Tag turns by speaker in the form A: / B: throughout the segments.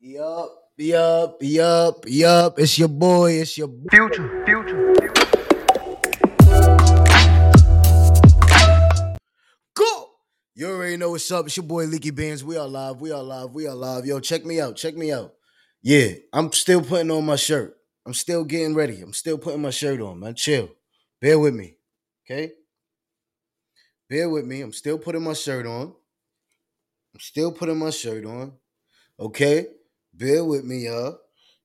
A: Yup, yup, yup, yup. It's your boy. It's your boy.
B: Future, future.
A: Go. You already know what's up. It's your boy Leeky Bandz. We are live. We are live. We are live. Yo, check me out. Check me out. Yeah, I'm still putting on my shirt. I'm still getting ready. I'm still putting my shirt on, man. Chill. Bear with me. Okay? Bear with me. I'm still putting my shirt on. I'm still putting my shirt on. Okay? Bear with me, y'all.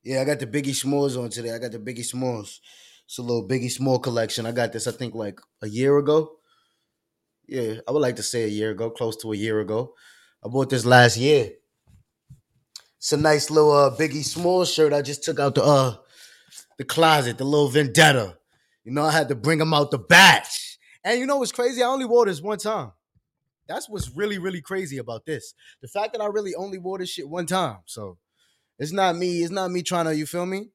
A: Yeah, I got the Biggie Smalls on today. I got the Biggie Smalls. It's a little Biggie Small collection. I got this, I think, like a year ago. Yeah, I would like to say a year ago, close to a year ago. I bought this last year. It's a nice little uh, Biggie Small shirt. I just took out the uh the closet, the little vendetta. You know, I had to bring them out the batch. And you know what's crazy? I only wore this one time. That's what's really, really crazy about this. The fact that I really only wore this shit one time. So it's not me. It's not me trying to, you feel me?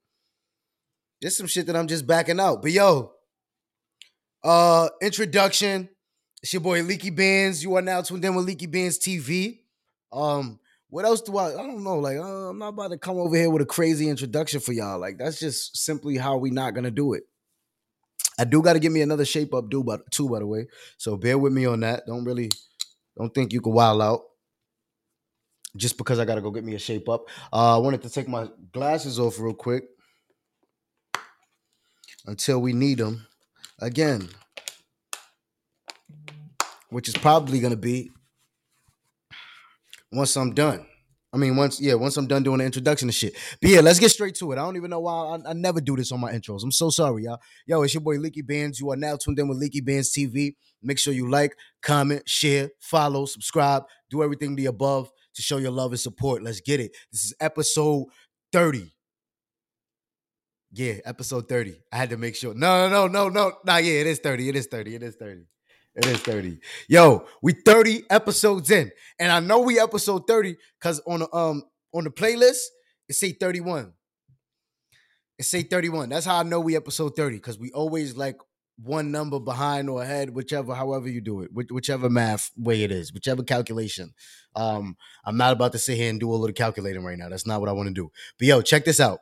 A: There's some shit that I'm just backing out. But yo, uh, introduction. It's your boy Leeky Bandz. You are now tuned in with Leeky Bandz TV. Um, what else do I? I don't know. Like, uh, I'm not about to come over here with a crazy introduction for y'all. Like, that's just simply how we not gonna do it. I do got to give me another shape up, do but too, by the way. So bear with me on that. Don't really, don't think you can wild out just because I got to go get me a shape up. Uh, I wanted to take my glasses off real quick until we need them again, which is probably to be once I'm done. I mean, once yeah, once I'm done doing the introduction and shit. But yeah, let's get straight to it. I don't even know why I, I never do this on my intros. I'm so sorry, y'all. Yo, it's your boy Leeky Bandz. You are now tuned in with Leeky Bandz TV. Make sure you like, comment, share, follow, subscribe, do everything the above to show your love and support. Let's get it. This is episode 30. Yeah, episode 30. I had to make sure. No, no, no, no, no. Nah, yeah, it is 30. It is 30. It is 30. It is 30. Yo, we 30 episodes in. And I know we episode 30 because on the um on the playlist, it say 31. It say 31. That's how I know we episode 30, because we always like one number behind or ahead, whichever, however you do it, which, whichever math way it is, whichever calculation. Um, I'm not about to sit here and do a little calculating right now. That's not what I want to do. But yo, check this out.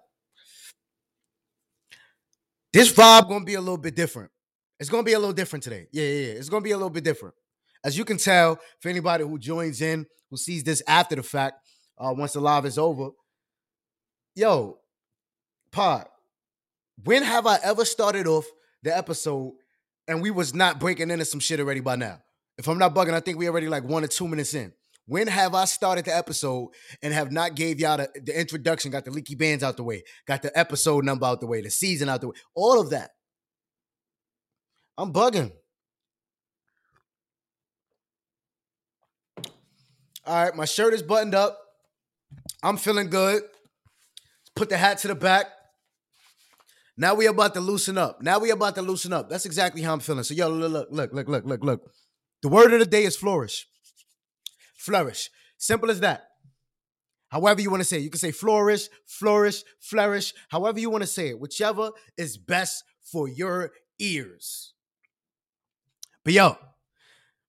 A: This vibe gonna be a little bit different. It's gonna be a little different today. Yeah, yeah, yeah. It's gonna be a little bit different. As you can tell, for anybody who joins in, who sees this after the fact, uh, once the live is over, yo, pod, when have I ever started off the episode and we was not breaking into some shit already by now? If I'm not bugging, I think we already like one or two minutes in. When have I started the episode and have not gave y'all the, the introduction, got the leeky bandz out the way, got the episode number out the way, the season out the way, all of that? I'm bugging. All right, my shirt is buttoned up. I'm feeling good. Put the hat to the back. Now we about to loosen up. Now we about to loosen up. That's exactly how I'm feeling. So yo, look, look, look, look, look, look. The word of the day is flourish. Flourish. Simple as that. However you want to say it. You can say flourish, flourish, flourish, however you want to say it. Whichever is best for your ears. But yo,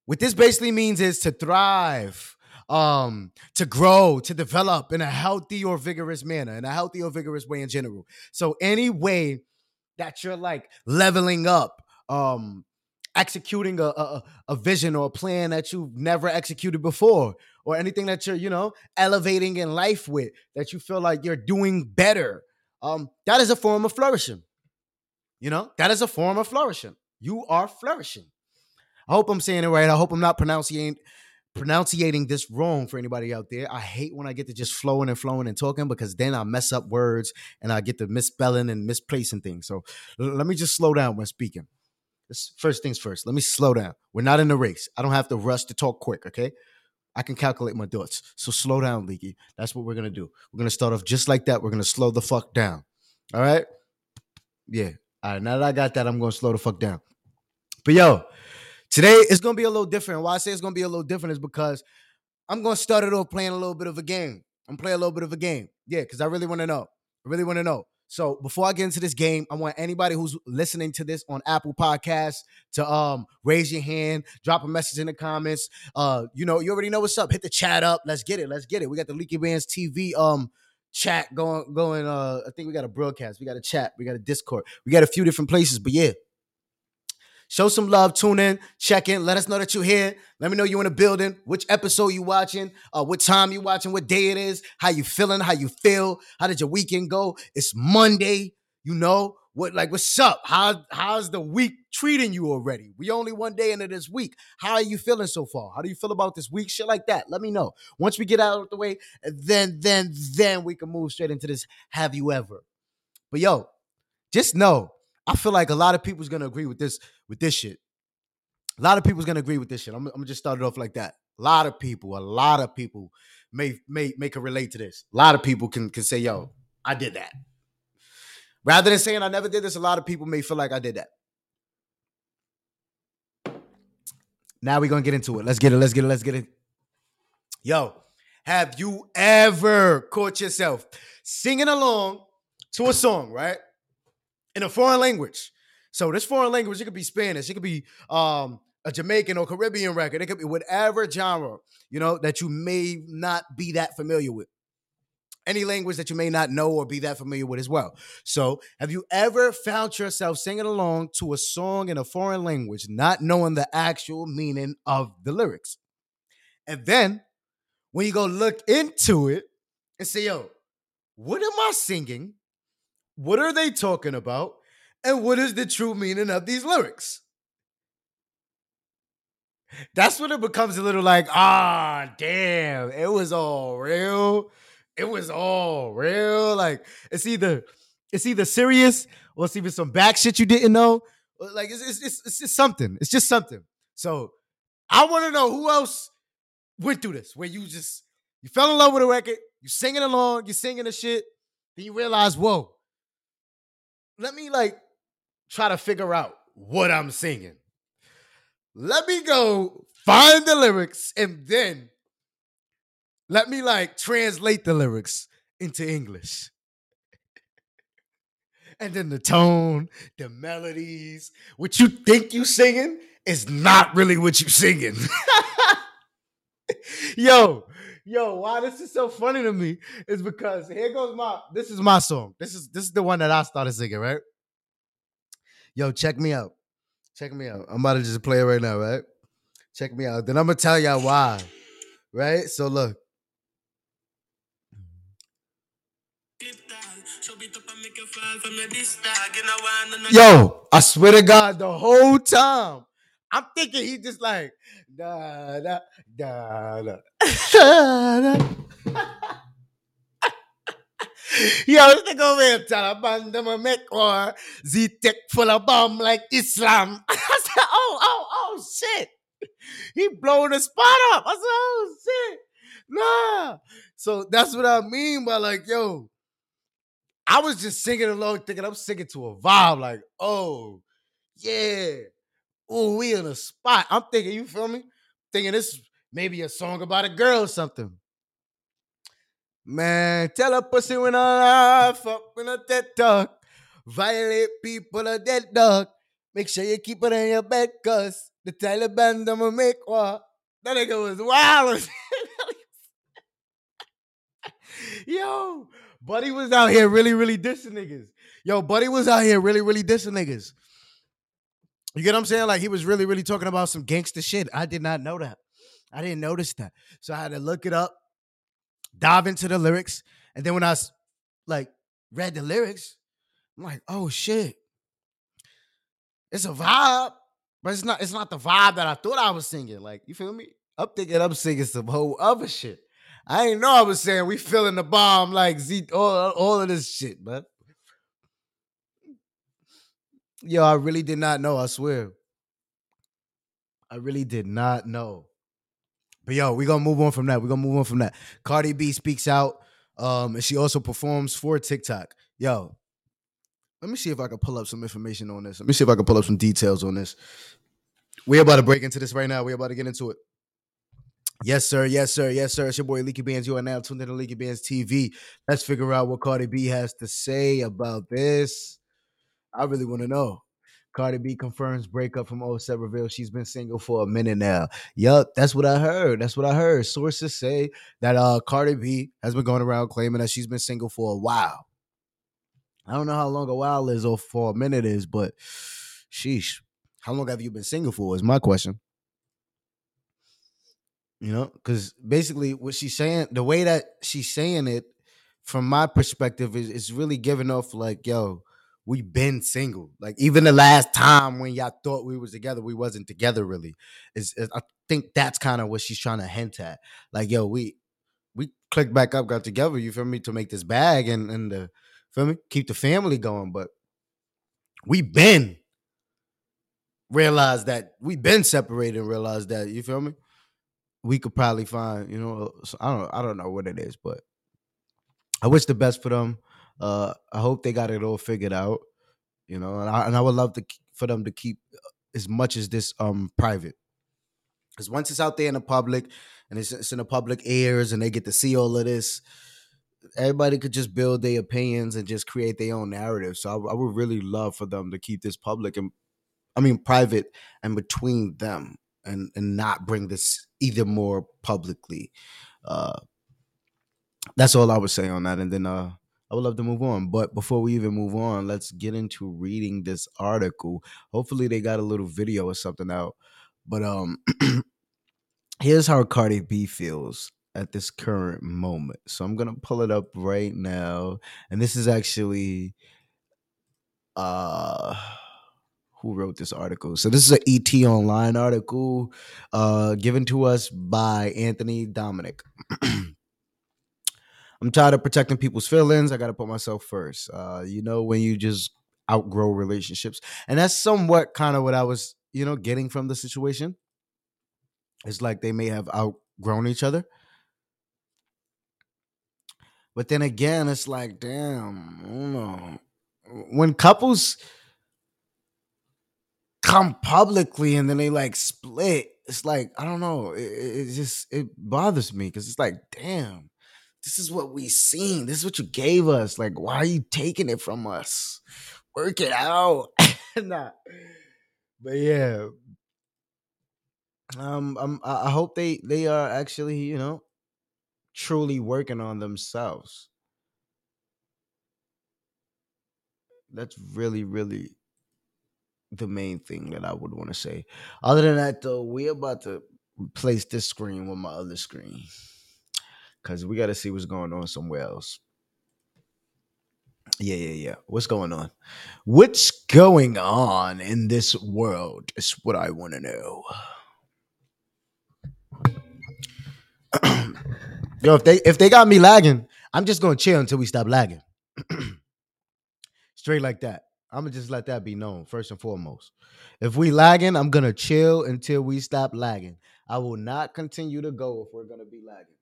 A: what this basically means is to thrive, um, to grow, to develop in a healthy or vigorous manner, in a healthy or vigorous way in general. So any way that you're like leveling up, um, executing a, a, a vision or a plan that you've never executed before, or anything that you're, you know, elevating in life with, that you feel like you're doing better. Um, that is a form of flourishing. You know, that is a form of flourishing. You are flourishing. I hope I'm saying it right. I hope I'm not pronouncing pronunciating this wrong for anybody out there. I hate when I get to just flowing and flowing and talking because then I mess up words and I get to misspelling and misplacing things. So l- let me just slow down when speaking. This, first things first, let me slow down. We're not in a race. I don't have to rush to talk quick, okay? I can calculate my thoughts. So slow down, Leeky. That's what we're gonna do. We're gonna start off just like that. We're gonna slow the fuck down. All right? Yeah. All right. Now that I got that, I'm gonna slow the fuck down. But yo, today it's gonna be a little different. Why I say it's gonna be a little different is because I'm gonna start it off playing a little bit of a game. I'm playing a little bit of a game. Yeah, because I really want to know. I really want to know. So before I get into this game, I want anybody who's listening to this on Apple Podcasts to um raise your hand, drop a message in the comments. Uh, you know, you already know what's up. Hit the chat up. Let's get it. Let's get it. We got the Leeky Bandz TV um chat going going uh I think we got a broadcast, we got a chat, we got a Discord, we got a few different places, but yeah. Show some love, tune in, check in, let us know that you're here. Let me know you're in the building, which episode you watching, uh, what time you watching, what day it is, how you feeling, how you feel, how did your weekend go? It's Monday, you know. What like what's up? How how's the week treating you already? We only one day into this week. How are you feeling so far? How do you feel about this week? Shit like that. Let me know. Once we get out of the way, then then then we can move straight into this. Have you ever? But yo, just know, I feel like a lot of people's gonna agree with this with this shit. A lot of people's gonna agree with this shit. I'm, I'm gonna just start it off like that. A lot of people, a lot of people may may may can relate to this. A lot of people can can say, "Yo, I did that." Rather than saying I never did this, a lot of people may feel like I did that. Now we're gonna get into it. Let's get it. Let's get it. Let's get it. Yo, have you ever caught yourself singing along to a song, right? In a foreign language. So this foreign language, it could be Spanish, it could be um, a Jamaican or Caribbean record, it could be whatever genre, you know, that you may not be that familiar with any language that you may not know or be that familiar with as well. So, have you ever found yourself singing along to a song in a foreign language, not knowing the actual meaning of the lyrics? And then, when you go look into it and say, yo, what am I singing? What are they talking about? And what is the true meaning of these lyrics? That's when it becomes a little like, ah, damn, it was all real it was all real. Like it's either it's either serious or it's even some back shit you didn't know. Like it's it's it's, it's just something. It's just something. So I want to know who else went through this where you just you fell in love with a record, you singing along, you singing the shit, then you realize, whoa, let me like try to figure out what I'm singing. Let me go find the lyrics and then let me like translate the lyrics into English. and then the tone, the melodies, what you think you singing is not really what you singing. yo, yo, why this is so funny to me is because here goes my this is my song. This is this is the one that I started singing, right? Yo, check me out. Check me out. I'm about to just play it right now, right? Check me out. Then I'm gonna tell y'all why. Right? So look. Yo, I swear to God, the whole time I'm thinking he just like da da da da. da. Yo, this nigga over here Taliban them a make war Z tech full of bomb like Islam. I said, oh, oh, oh shit. He blowing the spot up. I said, oh shit. Nah. So that's what I mean by like, yo, I was just singing along, thinking I'm singing to a vibe, like, oh, yeah. Oh, we in a spot. I'm thinking, you feel me? Thinking this maybe a song about a girl or something. Man, tell a pussy when I fuck when I dead talk. Violate people a dead dog. Make sure you keep it in your bed, cause the Taliban don't make war. That nigga was wild. Yo, Buddy was out here really, really dissing niggas. Yo, Buddy was out here really, really dissing niggas. You get what I'm saying? Like he was really, really talking about some gangster shit. I did not know that. I didn't notice that. So I had to look it up, dive into the lyrics, and then when I like read the lyrics, I'm like, oh shit. It's a vibe, but it's not, it's not the vibe that I thought I was singing. Like, you feel me? I'm thinking I'm singing some whole other shit. I didn't know I was saying we feeling the bomb like Z all, all of this shit, but yo, I really did not know, I swear. I really did not know. But yo, we're gonna move on from that. We're gonna move on from that. Cardi B speaks out. Um, and she also performs for TikTok. Yo, let me see if I can pull up some information on this. Let me see if I can pull up some details on this. We're about to break into this right now. We're about to get into it. Yes, sir. Yes, sir. Yes, sir. It's your boy Leeky Bandz. You are now tuned in to Leeky Bandz TV. Let's figure out what Cardi B has to say about this. I really want to know. Cardi B confirms breakup from 07 reveals she's been single for a minute now. Yup, that's what I heard. That's what I heard. Sources say that uh Cardi B has been going around claiming that she's been single for a while. I don't know how long a while is or for a minute is, but sheesh. How long have you been single for? Is my question. You know, because basically what she's saying, the way that she's saying it, from my perspective, is is really giving off like, yo, we been single. Like even the last time when y'all thought we was together, we wasn't together really. Is I think that's kind of what she's trying to hint at. Like, yo, we we clicked back up, got together, you feel me, to make this bag and and the feel me, keep the family going. But we been realized that we been separated and realized that, you feel me? we could probably find, you know, I don't I don't know what it is, but I wish the best for them. Uh I hope they got it all figured out, you know, and I, and I would love to for them to keep uh, as much as this um private. Cuz once it's out there in the public and it's, it's in the public ears and they get to see all of this, everybody could just build their opinions and just create their own narrative. So I, I would really love for them to keep this public and I mean private and between them and and not bring this either more publicly. Uh, that's all I would say on that, and then uh, I would love to move on. But before we even move on, let's get into reading this article. Hopefully, they got a little video or something out. But um, here's how Cardi B feels at this current moment. So I'm gonna pull it up right now, and this is actually uh who wrote this article. So this is an ET Online article uh, given to us by Anthony Dominic. I'm tired of protecting people's feelings. I got to put myself first. Uh, you know, when you just outgrow relationships. And that's somewhat kind of what I was, you know, getting from the situation. It's like they may have outgrown each other. But then again, it's like, damn, I don't know. When couples come publicly and then they like split. It's like I don't know. It, it just it bothers me because it's like, damn, this is what we seen. This is what you gave us. Like, why are you taking it from us? Work it out. nah. But yeah. Um, I'm, I hope they they are actually you know truly working on themselves. That's really really the main thing that I would want to say. Other than that, though, we're about to replace this screen with my other screen because we got to see what's going on somewhere else. Yeah, yeah, yeah. What's going on? What's going on in this world is what I want to know. Yo, if they if they got me lagging, I'm just gonna chill until we stop lagging. Straight like that. I'm gonna just let that be known first and foremost. If we lagging, I'm gonna chill until we stop lagging. I will not continue to go if we're gonna be lagging.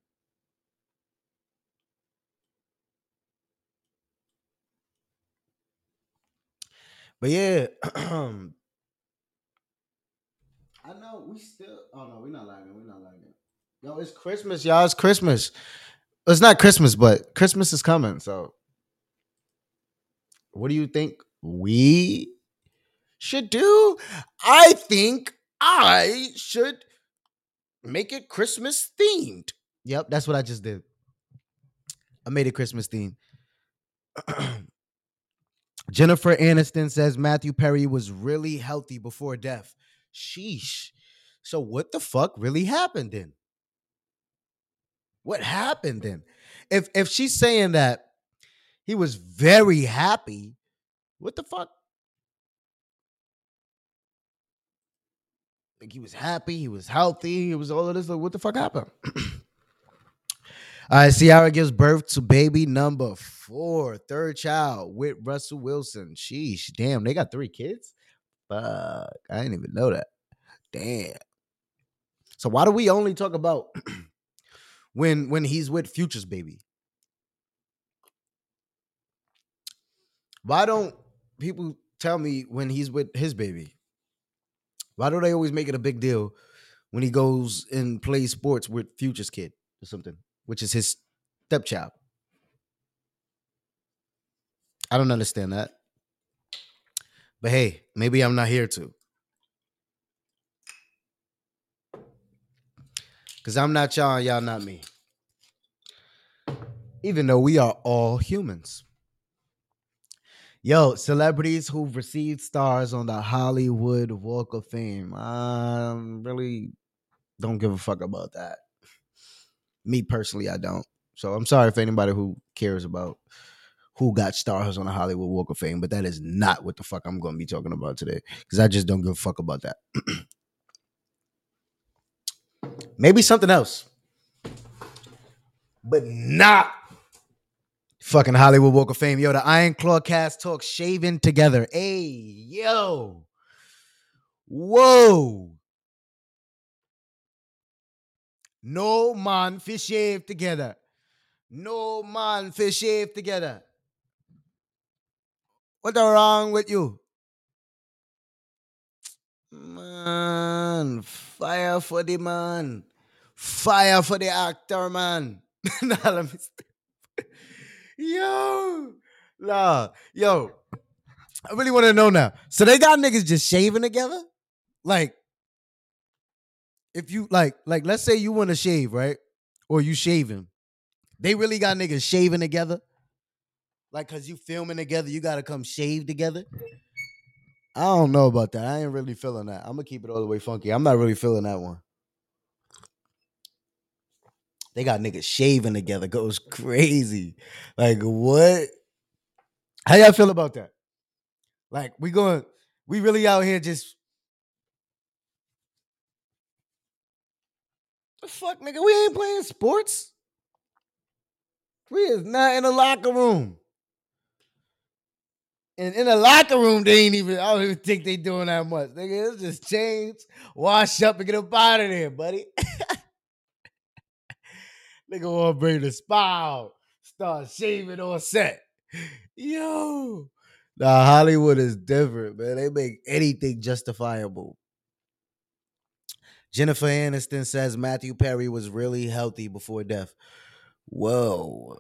A: But yeah, I know we still. Oh no, we're not lagging. We're not lagging. Yo, it's Christmas, y'all. It's Christmas. It's not Christmas, but Christmas is coming. So, what do you think we should do. I think I should make it Christmas themed. Yep, that's what I just did. I made it Christmas themed. Jennifer Aniston says Matthew Perry was really healthy before death. Sheesh. So what the fuck really happened then? What happened then? If if she's saying that he was very happy, what the fuck? Like he was happy, he was healthy, he was all of this. Like, what the fuck happened? All right, Ciara gives birth to baby number four, third child with Russell Wilson. Sheesh, damn, they got three kids. Fuck, I didn't even know that. Damn. So why do we only talk about when when he's with Future's baby? Why don't people tell me when he's with his baby. Why do they always make it a big deal when he goes and plays sports with Future's kid or something, which is his stepchild? I don't understand that. But hey, maybe I'm not here to. Cause I'm not y'all, y'all not me. Even though we are all humans. Yo, celebrities who've received stars on the Hollywood Walk of Fame. I really don't give a fuck about that. Me personally, I don't. So I'm sorry if anybody who cares about who got stars on the Hollywood Walk of Fame, but that is not what the fuck I'm going to be talking about today because I just don't give a fuck about that. Maybe something else, but not fucking Hollywood Walk of Fame. Yo, the Iron Claw cast talk shaving together. Hey, yo. Whoa. No man fish shave together. No man fish shave together. What's wrong with you? Man, fire for the man. Fire for the actor, man. yo, nah, yo. I really want to know now. So they got niggas just shaving together? Like, if you like, like, let's say you want to shave, right? Or you shaving. They really got niggas shaving together? Like, cause you filming together, you gotta come shave together. I don't know about that. I ain't really feeling that. I'm gonna keep it all the way funky. I'm not really feeling that one. They got niggas shaving together, goes crazy. Like, what? How y'all feel about that? Like, we going, we really out here just the fuck, nigga. We ain't playing sports. We is not in the locker room. And in the locker room, they ain't even, I don't even think they doing that much. Nigga, it's just change, wash up, and get up out of there, buddy. Nigga wanna bring the spa start shaving on set. Yo. Nah, Hollywood is different, man. They make anything justifiable. Jennifer Aniston says Matthew Perry was really healthy before death. Whoa.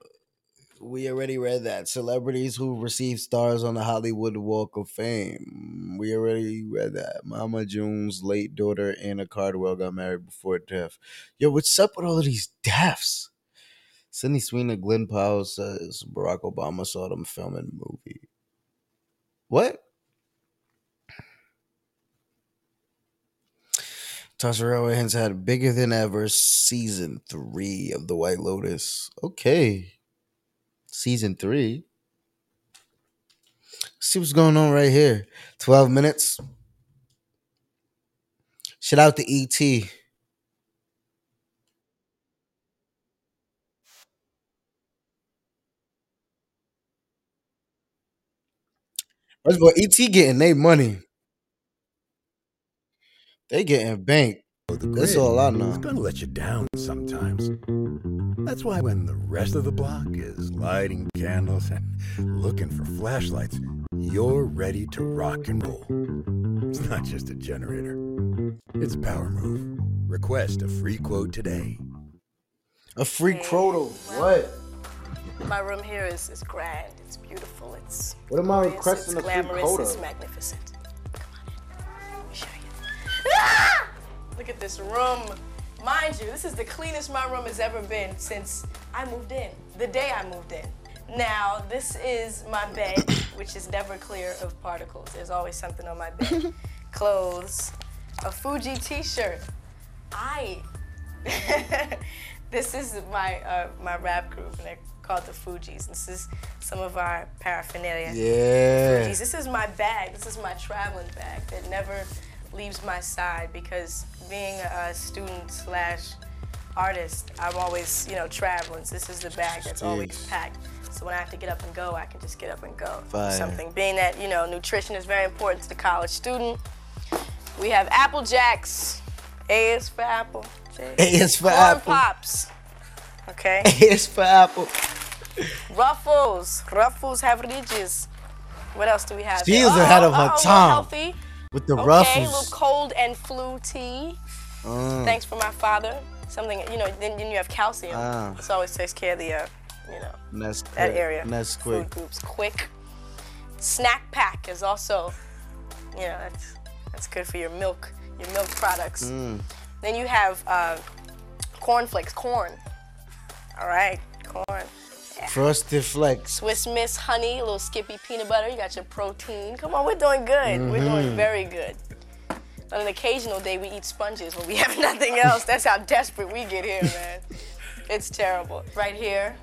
A: We already read that. Celebrities who receive stars on the Hollywood Walk of Fame. We already read that. Mama June's late daughter, Anna Cardwell, got married before death. Yo, what's up with all of these deaths? Sydney Sweeney, Glen Powell says Barack Obama saw them filming movie. What? Tasha Rothwell had bigger than ever season three of The White Lotus. Okay. Season three. See what's going on right here. 12 minutes. Shout out to ET. First of all, ET getting their money. They getting banked.
B: The
A: That's all I
B: is
A: know.
B: gonna let you down sometimes. That's why when the rest of the block is lighting candles and looking for flashlights, you're ready to rock and roll. It's not just a generator. It's a power move. Request a free quote today.
A: A free
C: Hey,
A: croto. What?
C: My room here is, is grand. It's beautiful. It's
A: What am I requesting
C: it's
A: a free
C: glamorous.
A: quota?
C: It's magnificent. Look at this room. Mind you, this is the cleanest my room has ever been since I moved in. The day I moved in. Now, this is my bed, which is never clear of particles. There's always something on my bed. Clothes, a Fugee t-shirt. I this is my uh, my rap group, and they're called the Fugees. This is some of our paraphernalia.
A: Yeah.
C: Fugees. This is my bag. This is my traveling bag that never leaves my side because being a student slash artist, I'm always you know traveling. So this is the bag that's always packed. So when I have to get up and go, I can just get up and go.
A: Fire.
C: Something. Being that you know nutrition is very important to the college student. We have Apple Jacks. A is for apple. J-
A: A is for
C: Corn
A: apple.
C: Pops. Okay.
A: A is for Apple.
C: Ruffles. Ruffles have ridges. What else do we have?
A: She is ahead of her
C: oh, oh, oh
A: time.
C: Healthy.
A: With the
C: Okay, a
A: ruffles.
C: little cold and flu tea.
A: Mm.
C: Thanks for my father. Something you know. Then, then you have calcium.
A: Ah.
C: This always takes care of the, uh, you know,
A: That's
C: that area.
A: That's
C: Food
A: quick.
C: groups quick. Snack pack is also You know, that's that's good for your milk, your milk products.
A: Mm.
C: Then you have uh, corn flakes, corn. All right, corn.
A: Frosted Flakes.
C: Swiss Miss honey, a little Skippy peanut butter. You got your protein. Come on, we're doing good. We're doing
A: Mm-hmm.
C: very good. On an occasional day, we eat sponges when we have nothing else. That's how desperate we get here, man. It's terrible. Right here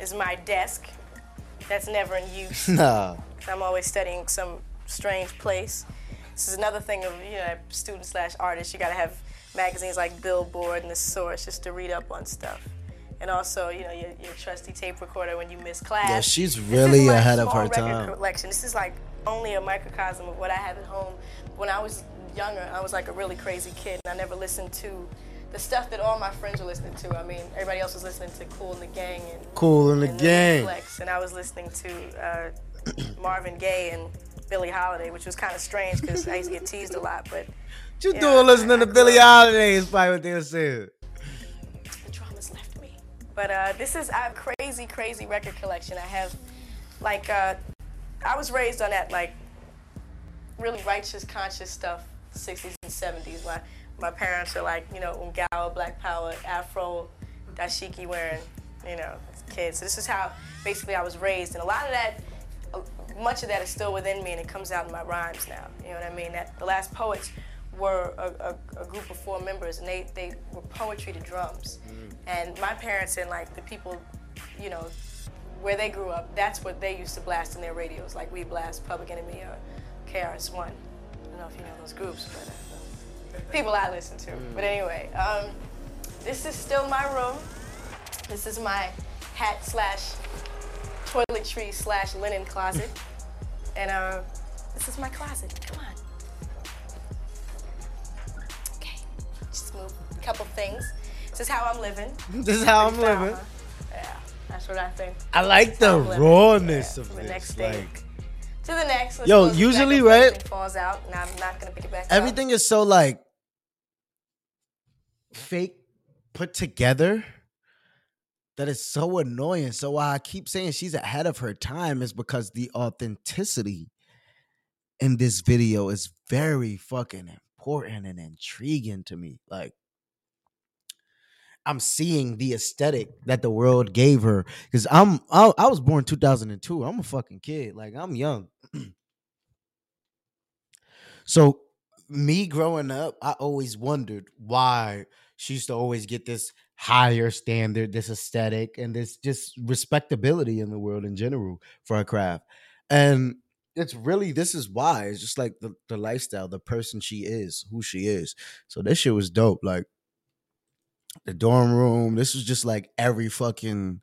C: is my desk. That's never in use.
A: No.
C: I'm always studying some strange place. This is another thing of you know, student slash artist. You gotta have magazines like Billboard and The Source just to read up on stuff. And also, you know, your, your trusty tape recorder when you miss class.
A: Yeah, she's really ahead of her time.
C: Collection. This is like only a microcosm of what I have at home. When I was younger, I was like a really crazy kid, and I never listened to the stuff that all my friends were listening to. I mean, everybody else was listening to Kool and the Gang and
A: Cool in the
C: and
A: gang.
C: Flex, and I was listening to uh, Marvin Gaye and Billie Holiday, which was kind of strange because I used to get teased a lot. But
A: You doing listening to
C: I-
A: Billie Holiday is probably what they were saying.
C: But uh, this is have crazy, crazy record collection. I have like uh, I was raised on that like really righteous, conscious stuff, 60s and 70s. My my parents are like you know Ungawa, Black Power, Afro, dashiki wearing, you know, kids. So this is how basically I was raised, and a lot of that. uh, Much of that is still within me, and it comes out in my rhymes now. You know what I mean? That the last poets were a, a, a group of four members, and they, they were poetry to drums. And my parents and like the people, you know, where they grew up, that's what they used to blast in their radios. Like we blast Public Enemy or KRS One. I don't know if you know those groups, but uh, people I listen to. But anyway, um, this is still my room. This is my hat slash toiletry slash linen closet, and uh, this is my closet. Come on. Couple things. This is how I'm living.
A: This is how I'm living.
C: Yeah, that's what I think.
A: I like the rawness
C: Yeah,
A: of
C: the
A: this.
C: next thing.
A: Like,
C: To the next. let's
A: Yo, usually, right?
C: everything Falls out, and I'm not gonna pick it back up.
A: is so like fake put together that is so annoying. So why I keep saying she's ahead of her time is because the authenticity in this video is very fucking important and intriguing to me. Like I'm seeing the aesthetic that the world gave her because I'm I, I was born 2002. I'm a fucking kid. Like I'm young. so me growing up, I always wondered why she used to always get this higher standard, this aesthetic, and this just respectability in the world in general for her craft. And it's really this is why. It's just like the, the lifestyle, the person she is, who she is. So this shit was dope. Like the dorm room. This was just like every fucking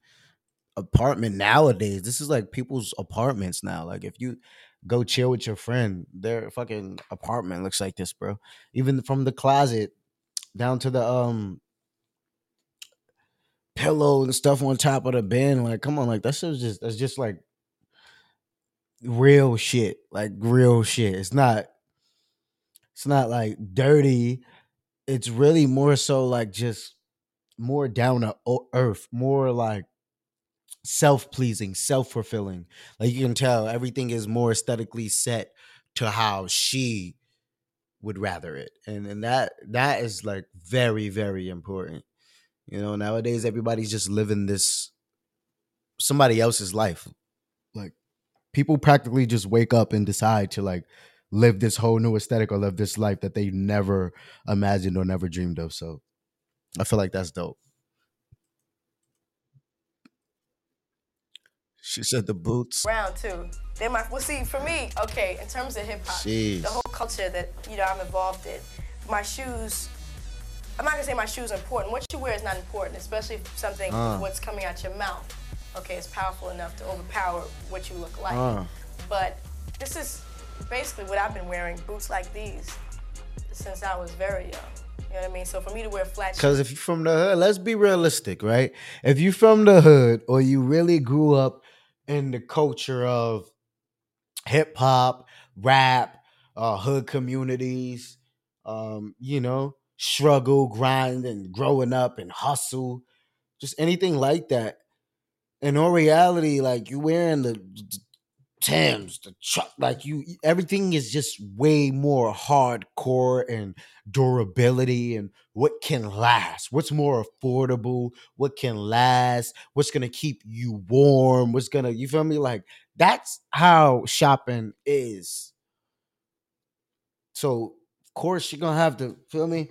A: apartment nowadays. This is like people's apartments now. Like if you go chill with your friend, their fucking apartment looks like this, bro. Even from the closet down to the um pillow and stuff on top of the bed. Like, come on, like that shit's just that's just like real shit. Like real shit. It's not it's not like dirty. It's really more so like just more down to earth, more like self-pleasing, self-fulfilling. Like you can tell everything is more aesthetically set to how she would rather it. And and that that is like very very important. You know, nowadays everybody's just living this somebody else's life. Like people practically just wake up and decide to like live this whole new aesthetic or live this life that they never imagined or never dreamed of. So I feel like that's dope. She said the boots.
C: Round two. Then my well, see for me, okay, in terms of hip hop, the whole culture that you know I'm involved in, my shoes. I'm not gonna say my shoes are important. What you wear is not important, especially something
A: Uh.
C: what's coming out your mouth. Okay, is powerful enough to overpower what you look like.
A: Uh.
C: But this is basically what I've been wearing boots like these since I was very young. You know what I mean? So for me to wear flat
A: Because if you're from the hood, let's be realistic, right? If you're from the hood or you really grew up in the culture of hip hop, rap, uh, hood communities, um, you know, struggle, grind, and growing up and hustle, just anything like that. In all reality, like you wearing the Timbs, the truck, like you, everything is just way more hardcore and durability and what can last, what's more affordable, what can last, what's gonna keep you warm, what's gonna, you feel me? Like that's how shopping is. So of course you're gonna have to feel me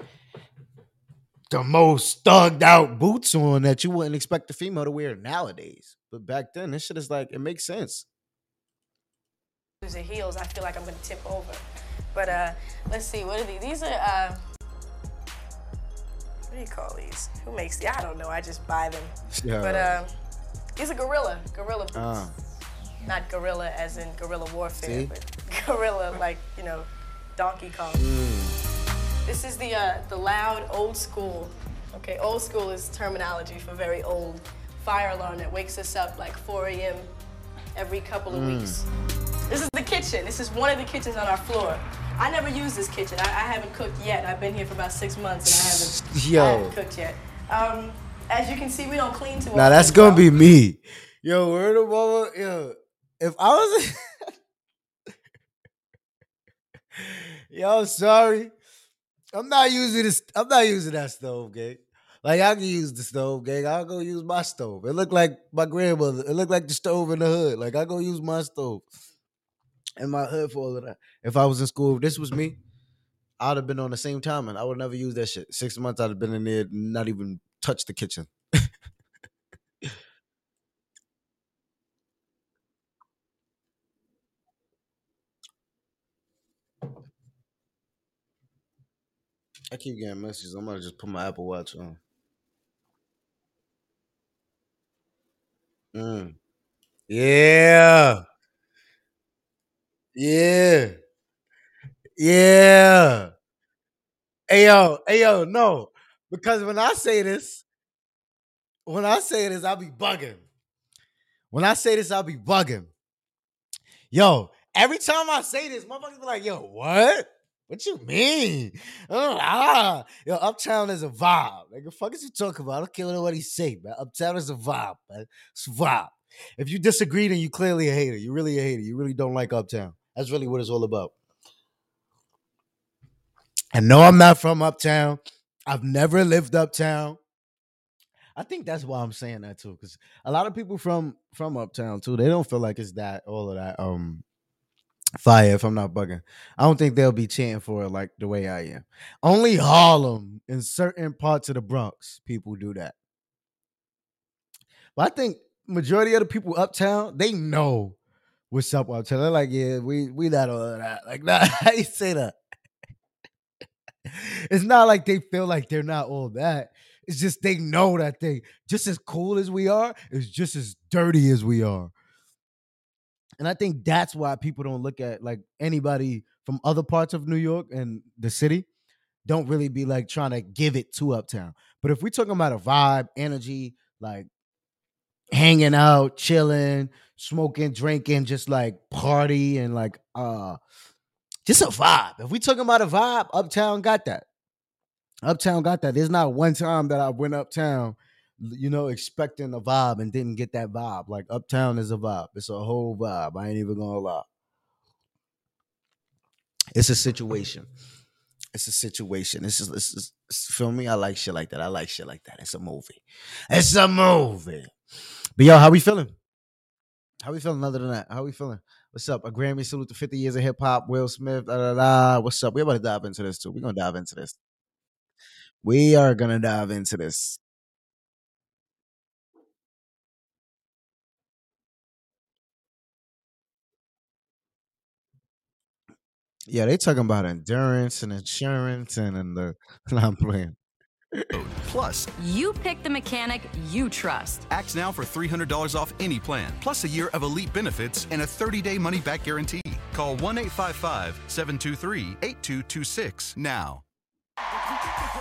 A: the most thugged out boots on that you wouldn't expect a female to wear nowadays. But back then, this shit is like it makes sense.
C: The heels, I feel like I'm gonna tip over. But uh, let's see, what are these? These are uh, what do you call these? Who makes these? I don't know. I just buy them.
A: Yeah.
C: But uh, these are gorilla, gorilla boots.
A: Uh,
C: Not gorilla as in guerrilla warfare,
A: See?
C: but gorilla like you know, Donkey Kong. This is the uh, the loud old school. Okay, old school is terminology for very old fire alarm that wakes us up like 4 a.m. every couple of weeks. This is the kitchen. This is one of the kitchens on our floor. I never use this kitchen. I, I haven't cooked yet. I've been here for about six months and I haven't, I haven't cooked yet. Um, as you can see, we don't clean too much.
A: now that's gonna be me. Yo, word of mama, yo. If I was Yo, sorry. I'm not using this. I'm not using that stove, gang. Like I can use the stove, gang. I'll go use my stove. It looked like my grandmother. It looked like the stove in the hood. Like I go use my stove in my hood for all of that. If I was in school, if this was me, I'd have been on the same time and I would never use that shit. Six months I'd have been in there, not even touch the kitchen. I keep getting messages. I'm gonna just put my Apple Watch on. Mm. Yeah. Yeah. Yeah. Hey yo, hey yo, no. Because when I say this, when I say this, I'll be bugging. When I say this, I'll be bugging. Yo, every time I say this, motherfuckers be like, yo, what? What you mean? Oh, ah. Yo, Uptown is a vibe. Like, the fuck is you talking about? I don't care what he say, man. Uptown is a vibe, man. It's a vibe. If you disagree, then you clearly a hater. You really a hater. You really don't like Uptown. That's really what it's all about. And no, I'm not from Uptown. I've never lived Uptown. I think that's why I'm saying that too, because a lot of people from from Uptown too, they don't feel like it's that all of that um fire. If I'm not bugging, I don't think they'll be chanting for it like the way I am. Only Harlem and certain parts of the Bronx, people do that. But I think majority of the people uptown, they know what's up. They're like, yeah, we we not all that. Like, nah, how you say that? it's not like they feel like they're not all that. It's just they know that they just as cool as we are is just as dirty as we are. And I think that's why people don't look at like anybody from other parts of New York and the city don't really be like trying to give it to Uptown. But if we're talking about a vibe, energy, like hanging out, chilling, smoking, drinking, just like party and like uh just a vibe. If we talking about a vibe, Uptown got that. Uptown got that. There's not one time that I went uptown, you know, expecting a vibe and didn't get that vibe. Like Uptown is a vibe. It's a whole vibe. I ain't even gonna lie. It's a situation. It's a situation. This is this is feel me. I like shit like that. I like shit like that. It's a movie. It's a movie. But yo, how we feeling? How we feeling other than that? How we feeling? What's up? A Grammy salute to 50 years of hip hop. Will Smith. Da, da, da. What's up? We're about to dive into this too. We're gonna dive into this. We are gonna dive into this. Yeah, they talking about endurance and insurance and, and the I'm playing.
D: Plus,
E: You pick the mechanic you trust.
D: acts now for $300 off any plan, plus a year of elite benefits and a 30 day money back guarantee. Call 1 855 723 8226 now.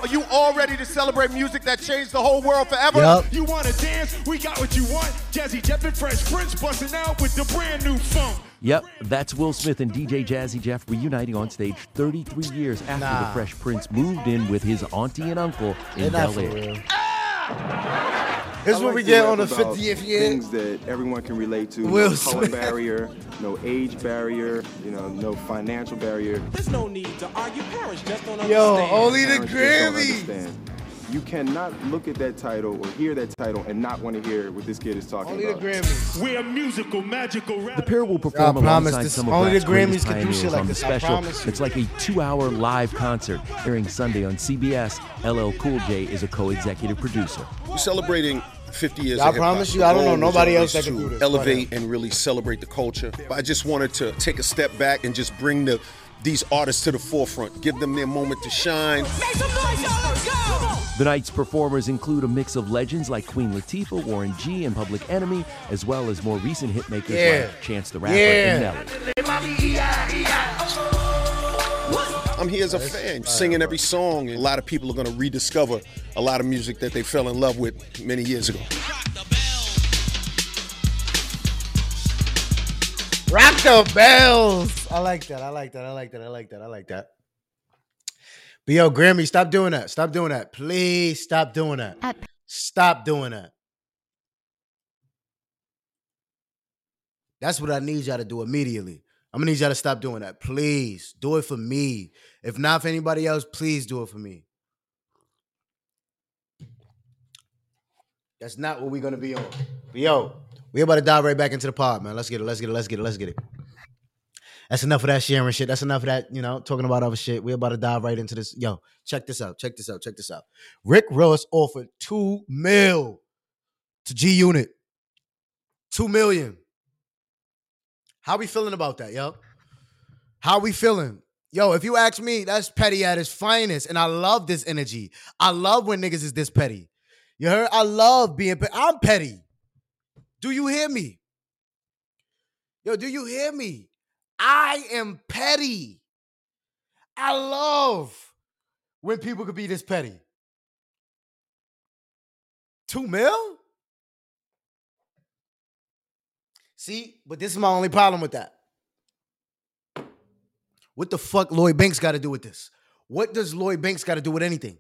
F: Are you all ready to celebrate music that changed the whole world forever?
A: Yup.
G: You wanna dance? We got what you want. Jazzy Jeff and Fresh Prince busting out with the brand new funk.
H: Yep, that's Will Smith and DJ Jazzy Jeff reuniting on stage 33 years after
A: Nah.
H: the Fresh Prince moved in with his auntie and uncle in
A: not
H: Bel Air.
A: real. Ah! This
I: I
A: is what
I: like
A: we get on the 50th year.
I: Things that everyone can relate to.
A: Will
I: no color
A: Smith.
I: barrier, no age barrier, you know, no financial barrier.
J: There's no need to argue. Parents just don't understand.
A: Yo, only the
I: Parents
A: Grammys.
I: Understand. You cannot look at that title or hear that title and not want to hear what this kid is talking
A: Only the
I: about.
A: Grammys.
G: We're musical, magical rap.
H: The pair will perform
A: I promise
H: alongside
A: this-
H: some of
A: only the Grammys
H: greatest
A: do
H: pioneers
A: shit like
H: on the
A: this, I
H: special.
A: promise.
H: It's like a two-hour live concert airing Sunday on CBS. LL Cool J is a co-executive producer.
K: We're celebrating 50 years.
A: I promise you,
K: The
A: I don't know nobody else that can do this.
K: Elevate and really celebrate the culture. But I just wanted to take a step back and just bring the these artists to the forefront, give them their moment to shine.
H: The night's performers include a mix of legends like Queen Latifah, Warren G, and Public Enemy, as well as more recent hitmakers
A: Yeah.
H: like Chance the Rapper
A: Yeah.
H: and Nelly.
K: I'm here as a fan, singing every song. A lot of people are going to rediscover a lot of music that they fell in love with many years ago.
A: Rock the bells. I like that. I like that. I like that. I like that. I like that. But yo, Grammy, stop doing that. Stop doing that. Please stop doing that. Stop doing that. That's what I need y'all to do immediately. I'm gonna need y'all to stop doing that. Please do it for me. If not for anybody else, please do it for me. That's not what we're gonna be on. But yo, we about to dive right back into the pod, man. Let's get it. Let's get it. Let's get it. Let's get it. That's enough of that sharing shit. That's enough of that, you know, talking about other shit. We're about to dive right into this. Yo, check this out. Check this out. Check this out. Rick Ross offered two mil to G Unit. Two million. How we feeling about that, yo? How we feeling? Yo, if you ask me, that's petty at its finest. And I love this energy. I love when niggas is this petty. You heard? I love being petty. I'm petty. Do you hear me? Yo, do you hear me? I am petty. I love when people could be this petty. Two mil? See, but this is my only problem with that. What the fuck Lloyd Banks got to do with this? What does Lloyd Banks got to do with anything?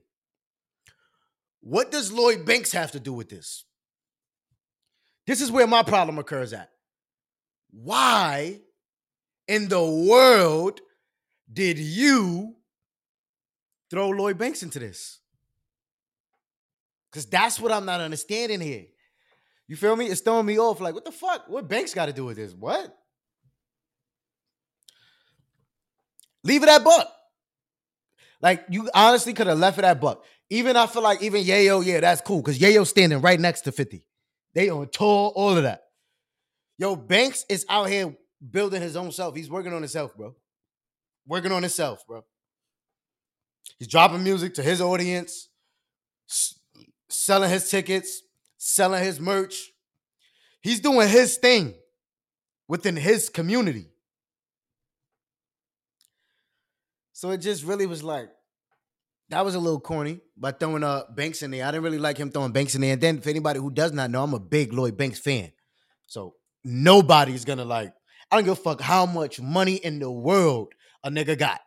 A: What does Lloyd Banks have to do with this? This is where my problem occurs at. Why in the world did you throw Lloyd Banks into this? Because that's what I'm not understanding here. You feel me? It's throwing me off. Like, what the fuck? What Banks got to do with this? What? Leave it at buck. Like, you honestly could have left it at buck. Even I feel like even Yayo, yeah, that's cool. Because Yayo's standing right next to 50. They on tour, all of that. Yo, Banks is out here building his own self. He's working on himself, bro. Working on himself, bro. He's dropping music to his audience, s- selling his tickets, selling his merch. He's doing his thing within his community. So it just really was like, that was a little corny by throwing uh Banks in there. I didn't really like him throwing Banks in there. And then for anybody who does not know, I'm a big Lloyd Banks fan. So nobody's gonna like, I don't give a fuck how much money in the world a nigga got.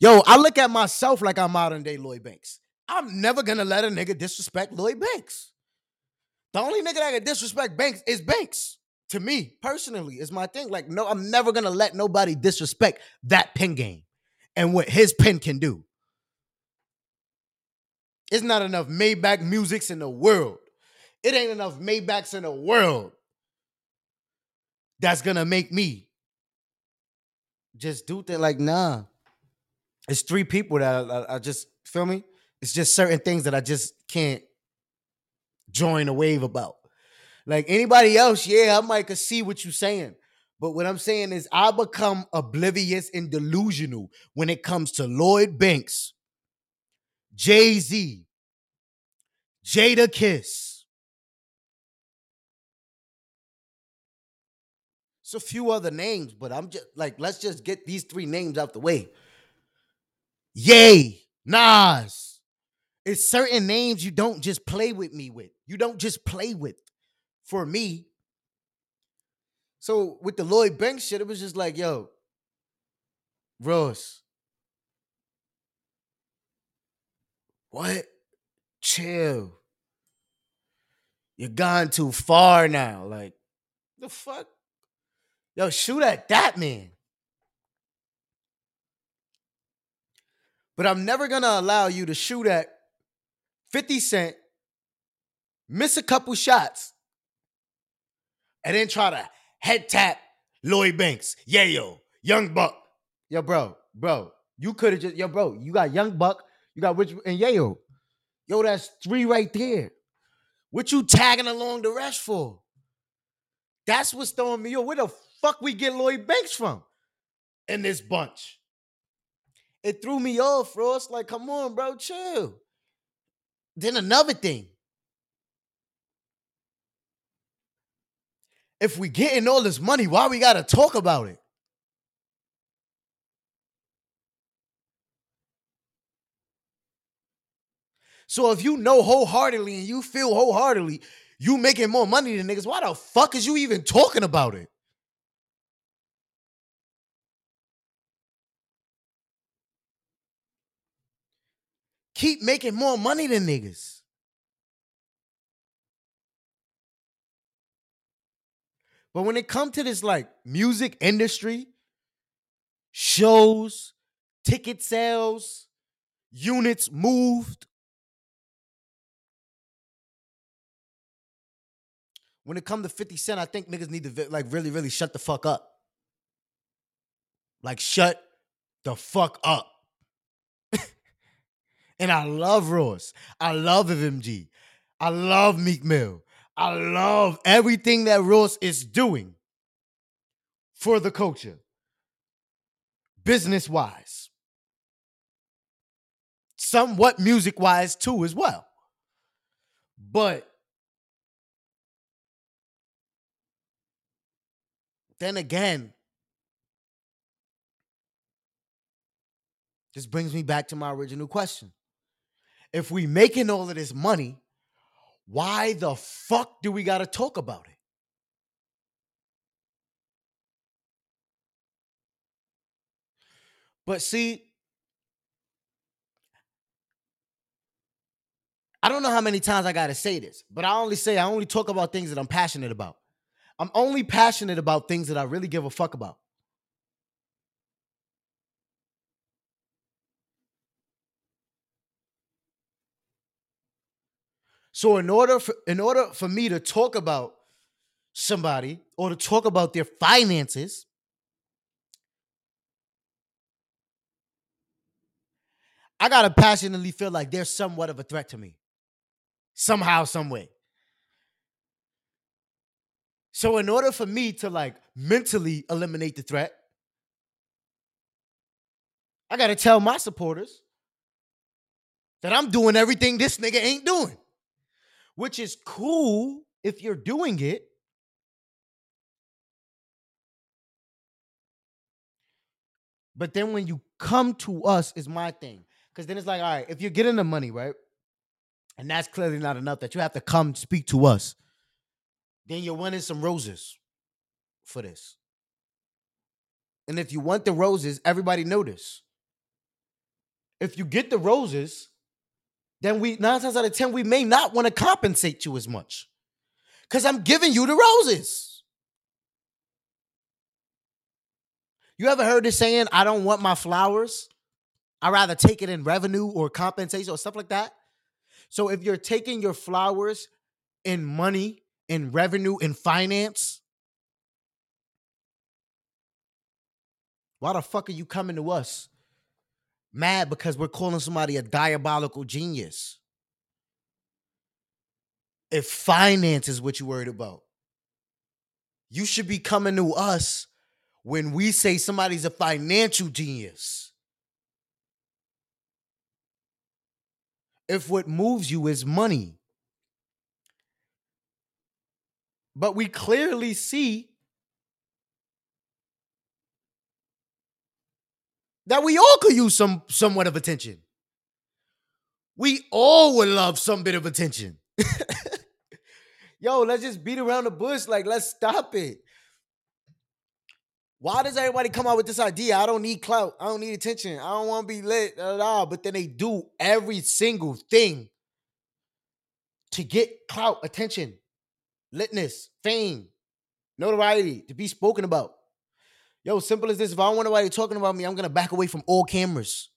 A: Yo, I look at myself like I'm modern day Lloyd Banks. I'm never gonna let a nigga disrespect Lloyd Banks. The only nigga that can disrespect Banks is Banks. To me, personally, is my thing. Like, no, I'm never gonna let nobody disrespect that pen game and what his pen can do. It's not enough Maybach musics in the world. It ain't enough Maybachs in the world that's gonna make me just do that. Like, nah. It's three people that I, I- I just feel me. It's just certain things that I just can't join a wave about. Like anybody else, yeah, I might could see what you're saying. But what I'm saying is I become oblivious and delusional when it comes to Lloyd Banks, Jay-Z, Jadakiss. It's a few other names, but I'm just like, let's just get these three names out the way. Yay, Nas. It's certain names you don't just play with me with. You don't just play with for me. So with the Lloyd Banks shit, it was just like, yo, Ross. What? chill. You're gone too far now. Like, the fuck? Yo, shoot at that man. But I'm never gonna allow you to shoot at 50 Cent, miss a couple shots, and then try to head tap Lloyd Banks. Yeah, yo, Young Buck. Yo, bro, bro, you could have just, yo, bro, you got Young Buck, you got Rich, and Yayo. Yo, that's three right there. What you tagging along the rest for? That's what's throwing me off. Where the fuck we get Lloyd Banks from in this bunch? It threw me off, Ross. Like, come on, bro, chill. Then another thing. If we getting all this money, why we gotta talk about it? So if you know wholeheartedly and you feel wholeheartedly you making more money than niggas, why the fuck is you even talking about it? Keep making more money than niggas. But when it come to this like music industry, shows, ticket sales, units moved, when it come to 50 Cent, I think niggas need to like really, really shut the fuck up. Like shut the fuck up. And I love Ross. I love MMG. I love Meek Mill. I love everything that Ross is doing for the culture, business wise, somewhat music wise too, as well. But then again, this brings me back to my original question. If we making all of this money, why the fuck do we got to talk about it? But see, I don't know how many times I got to say this, but I only say I only talk about things that I'm passionate about. I'm only passionate about things that I really give a fuck about. So in order for in order for me to talk about somebody or to talk about their finances, I gotta passionately feel like they're somewhat of a threat to me. Somehow, some way. So in order for me to like mentally eliminate the threat, I gotta tell my supporters that I'm doing everything this nigga ain't doing. Which is cool if you're doing it. But then when you come to us is my thing. Because then it's like, all right, if you're getting the money, right? And that's clearly not enough that you have to come speak to us then you're winning some roses for this. And if you want the roses, everybody notice. If you get the roses, then we nine times out of ten, we may not want to compensate you as much. Because I'm giving you the roses. You ever heard this saying, I don't want my flowers? i rather take it in revenue or compensation or stuff like that. So if you're taking your flowers in money in revenue in finance? Why the fuck are you coming to us? Mad because we're calling somebody a diabolical genius. If finance is what you're worried about, you should be coming to us when we say somebody's a financial genius. If what moves you is money, But we clearly see that we all could use some somewhat of attention. We all would love some bit of attention. Yo, let's just beat around the bush. Like, let's stop it. Why does everybody come out with this idea? I don't need clout. I don't need attention. I don't want to be lit. Blah, blah. But then they do every single thing to get clout, attention, litness, fame, notoriety, to be spoken about. Yo, simple as this. If I don't want nobody talking about me, I'm gonna back away from all cameras.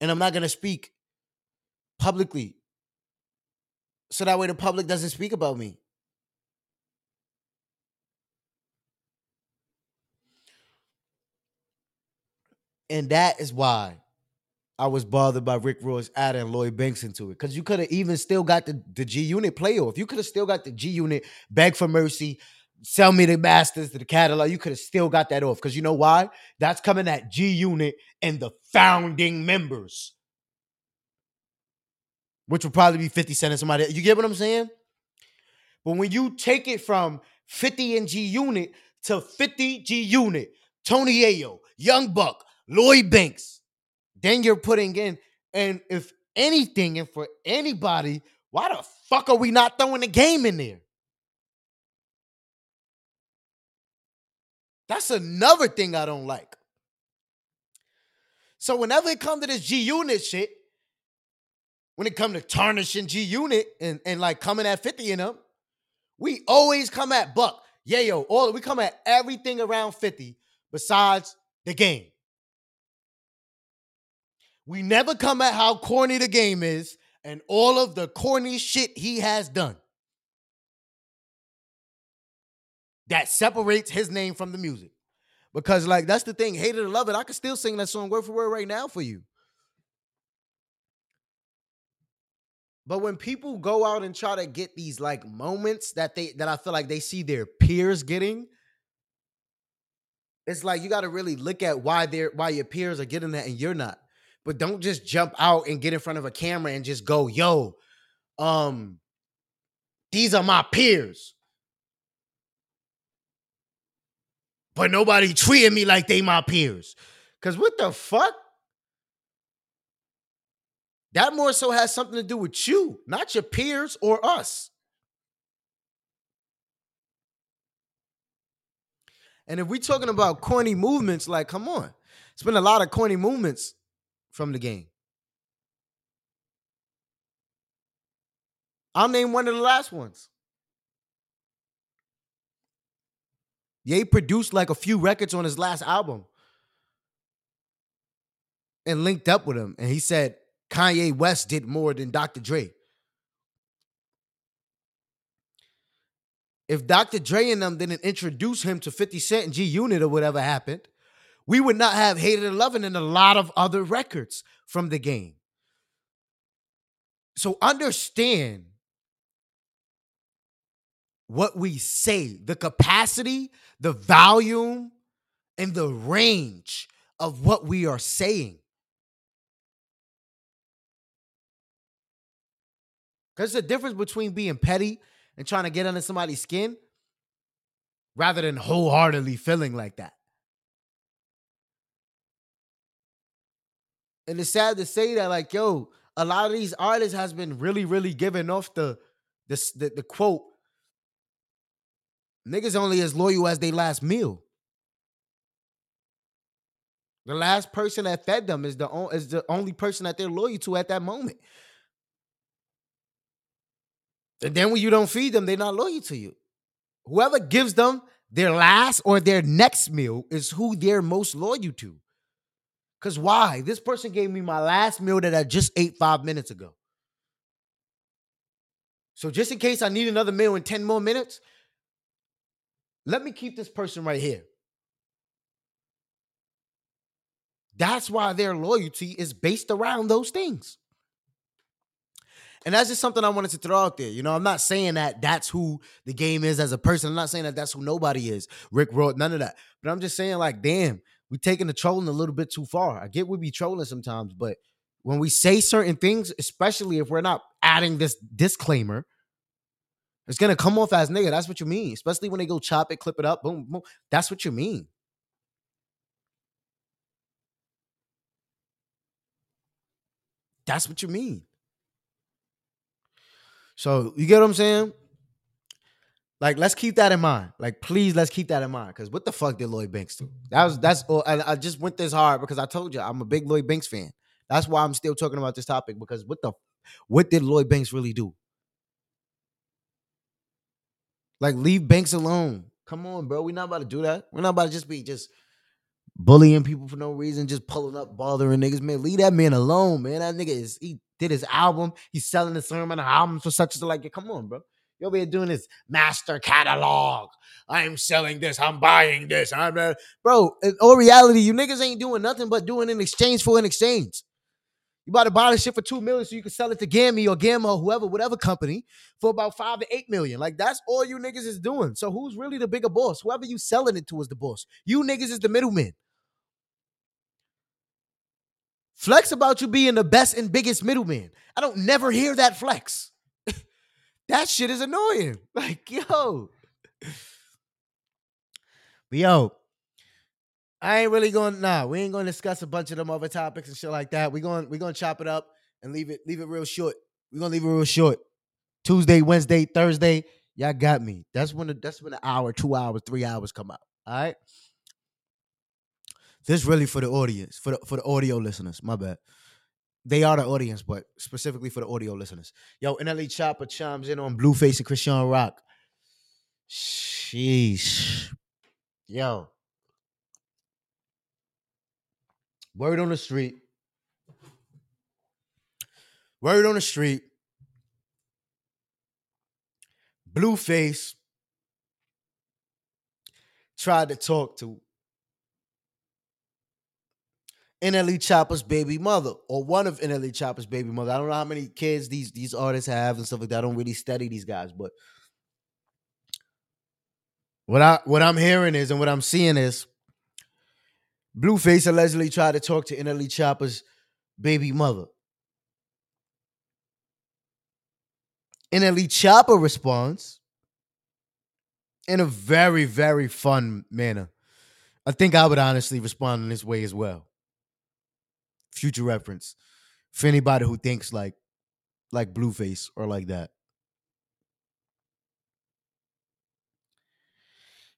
A: And I'm not gonna speak publicly. So that way the public doesn't speak about me. And that is why I was bothered by Rick Ross adding Lloyd Banks into it. Because you could have even still got the, the G Unit playoff. You could have still got the G Unit beg for mercy, sell me the masters to the catalog. You could have still got that off. Because you know why? That's coming at G Unit and the founding members. Which would probably be 50 Cent and somebody. You get what I'm saying? But when you take it from 50 and G Unit to 50 G Unit, Tony Yayo, Young Buck, Lloyd Banks, then you're putting in, and if anything, and for anybody, why the fuck are we not throwing the game in there? That's another thing I don't like. So whenever it comes to this G Unit shit, when it comes to tarnishing G Unit and, and like coming at 50 in them, we always come at Buck. Yeah, yo, all we come at everything around 50 besides the game. We never come at how corny the game is and all of the corny shit he has done. That separates his name from the music. Because, like, that's the thing. Hate it or love it. I can still sing that song word for word right now for you. But when people go out and try to get these like moments that they that I feel like they see their peers getting, it's like you got to really look at why they're why your peers are getting that and you're not. But don't just jump out and get in front of a camera and just go, "Yo, um these are my peers." But nobody treating me like they my peers. Cuz what the fuck? That more so has something to do with you, not your peers or us. And if we're talking about corny movements, like, come on, it's been a lot of corny movements from the game. I'll name one of the last ones. Ye produced like a few records on his last album and linked up with him. And he said Kanye West did more than Dr. Dre. If Dr. Dre and them didn't introduce him to 50 Cent and G Unit or whatever happened, we would not have Hate It or Love It and a lot of other records from the game. So understand what we say, the capacity, the volume, and the range of what we are saying. Because a difference between being petty and trying to get under somebody's skin rather than wholeheartedly feeling like that. And it's sad to say that, like, yo, a lot of these artists has been really, really giving off the the, the, the quote, niggas only as loyal as they last meal. The last person that fed them is the, is the only person that they're loyal to at that moment. And then when you don't feed them, they're not loyal to you. Whoever gives them their last or their next meal is who they're most loyal to. Because why? This person gave me my last meal that I just ate five minutes ago. So just in case I need another meal in 10 more minutes, let me keep this person right here. That's why their loyalty is based around those things. And that's just something I wanted to throw out there. You know, I'm not saying that that's who the game is as a person. I'm not saying that that's who nobody is. Rick Ross, none of that. But I'm just saying, like, damn, we taking the trolling a little bit too far. I get we be trolling sometimes, but when we say certain things, especially if we're not adding this disclaimer, it's gonna come off as nigga. That's what you mean. Especially when they go chop it, clip it up, boom, boom. That's what you mean. That's what you mean. So you get what I'm saying? Like, let's keep that in mind. Like, please, let's keep that in mind. Because what the fuck did Lloyd Banks do? That was that's. all. I, I just went this hard because I told you I'm a big Lloyd Banks fan. That's why I'm still talking about this topic. Because what the, what did Lloyd Banks really do? Like, leave Banks alone. Come on, bro. We're not about to do that. We're not about to just be just bullying people for no reason, just pulling up, bothering niggas. Man, leave that man alone, man. That nigga is he did his album. He's selling his sermon albums for such as like. Come on, bro. You over here doing this master catalog. I'm selling this. I'm buying this. I'm uh, bro. In all reality, you niggas ain't doing nothing but doing an exchange for an exchange. You about to buy this shit for two million so you can sell it to Gammy or Gamma or whoever, whatever company, for about five to eight million. Like that's all you niggas is doing. So who's really the bigger boss? Whoever you selling it to is the boss. You niggas is the middleman. Flex about you being the best and biggest middleman. I don't never hear that flex. that shit is annoying. Like, yo. But yo, I ain't really going nah, we ain't gonna discuss a bunch of them other topics and shit like that. we going we gonna chop it up and leave it, leave it real short. We're gonna leave it real short. Tuesday, Wednesday, Thursday. Y'all got me. That's when the, that's when the hour, two hours, three hours come out. All right. This really for the audience, for the for the audio listeners. My bad. They are the audience, but specifically for the audio listeners. Yo, NLE Chopper chimes in on Blueface and Chrisean Rock. Sheesh. Yo. Word on the street. Word on the street. Blueface tried to talk to NLE Chopper's baby mother, or one of NLE Chopper's baby mother. I don't know how many kids these these artists have and stuff like that. I don't really study these guys, but what I what I'm hearing is and what I'm seeing is Blueface allegedly tried to talk to NLE Chopper's baby mother. NLE Chopper responds in a very, very fun manner. I think I would honestly respond in this way as well. Future reference for anybody who thinks like like Blueface or like that.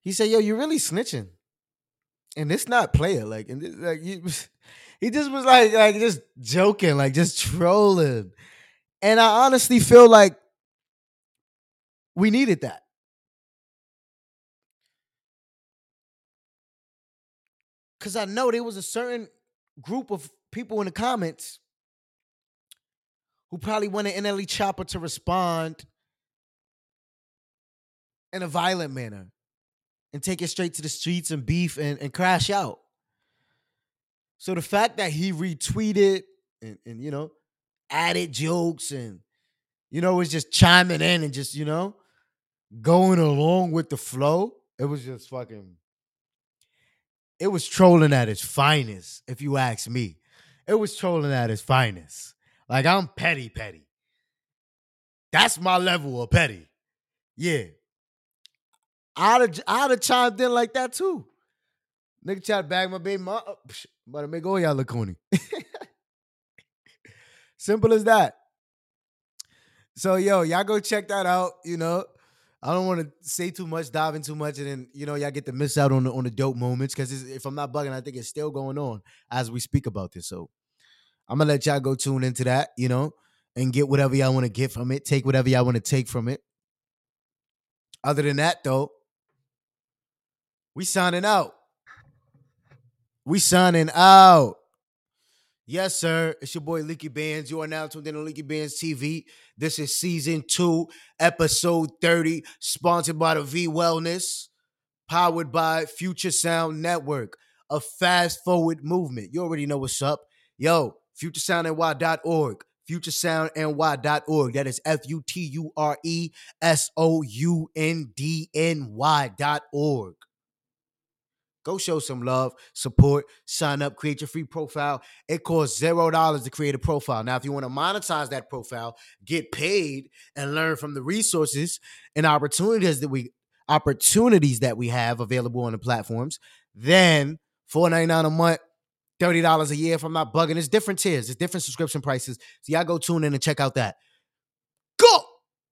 A: He said, "Yo, you're really snitching." And it's not player like and this, like he, he just was like like just joking like just trolling. And i honestly feel like we needed that. Because i know there was a certain group of people in the comments who probably wanted nle chopper to respond in a violent manner and take it straight to the streets and beef and, and crash out. So the fact that he retweeted and, and you know added jokes and you know was just chiming in and just you know going along with the flow, it was just fucking. It was trolling at its finest, if you ask me. It was trolling at its finest. Like I'm petty, petty. That's my level of petty. Yeah, I'd have, I'd have chimed in like that too. Nigga tried to bag my baby mom. Oh, about to make all y'all look corny. Simple as that. So yo, y'all go check that out. You know, I don't want to say too much, dive in too much, and then you know y'all get to miss out on the on the dope moments because if I'm not bugging, I think it's still going on as we speak about this. So I'm gonna let y'all go tune into that. You know, and get whatever y'all want to get from it. Take whatever y'all want to take from it. Other than that, though, we signing out. We signing out. Yes, sir. It's your boy Leeky Bandz. You are now tuned in on Leeky Bandz TV. This is season two, episode 30, sponsored by the V Wellness, powered by Future Sound Network, a fast forward movement. You already know what's up. Yo, futuresoundny.org, futuresoundny.org. That is F U T U R E S O U N D N Y.org. Go show some love, support, sign up, create your free profile. It costs zero dollars to create a profile. Now, if you want to monetize that profile, get paid, and learn from the resources and opportunities that we opportunities that we have available on the platforms, then $4.99 a month, $30 a year if I'm not bugging. It's different tiers, it's different subscription prices. So y'all go tune in and check out that. Go!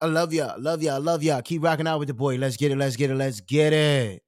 A: I love y'all. Love y'all. Love y'all. Keep rocking out with the boy. Let's get it. Let's get it. Let's get it.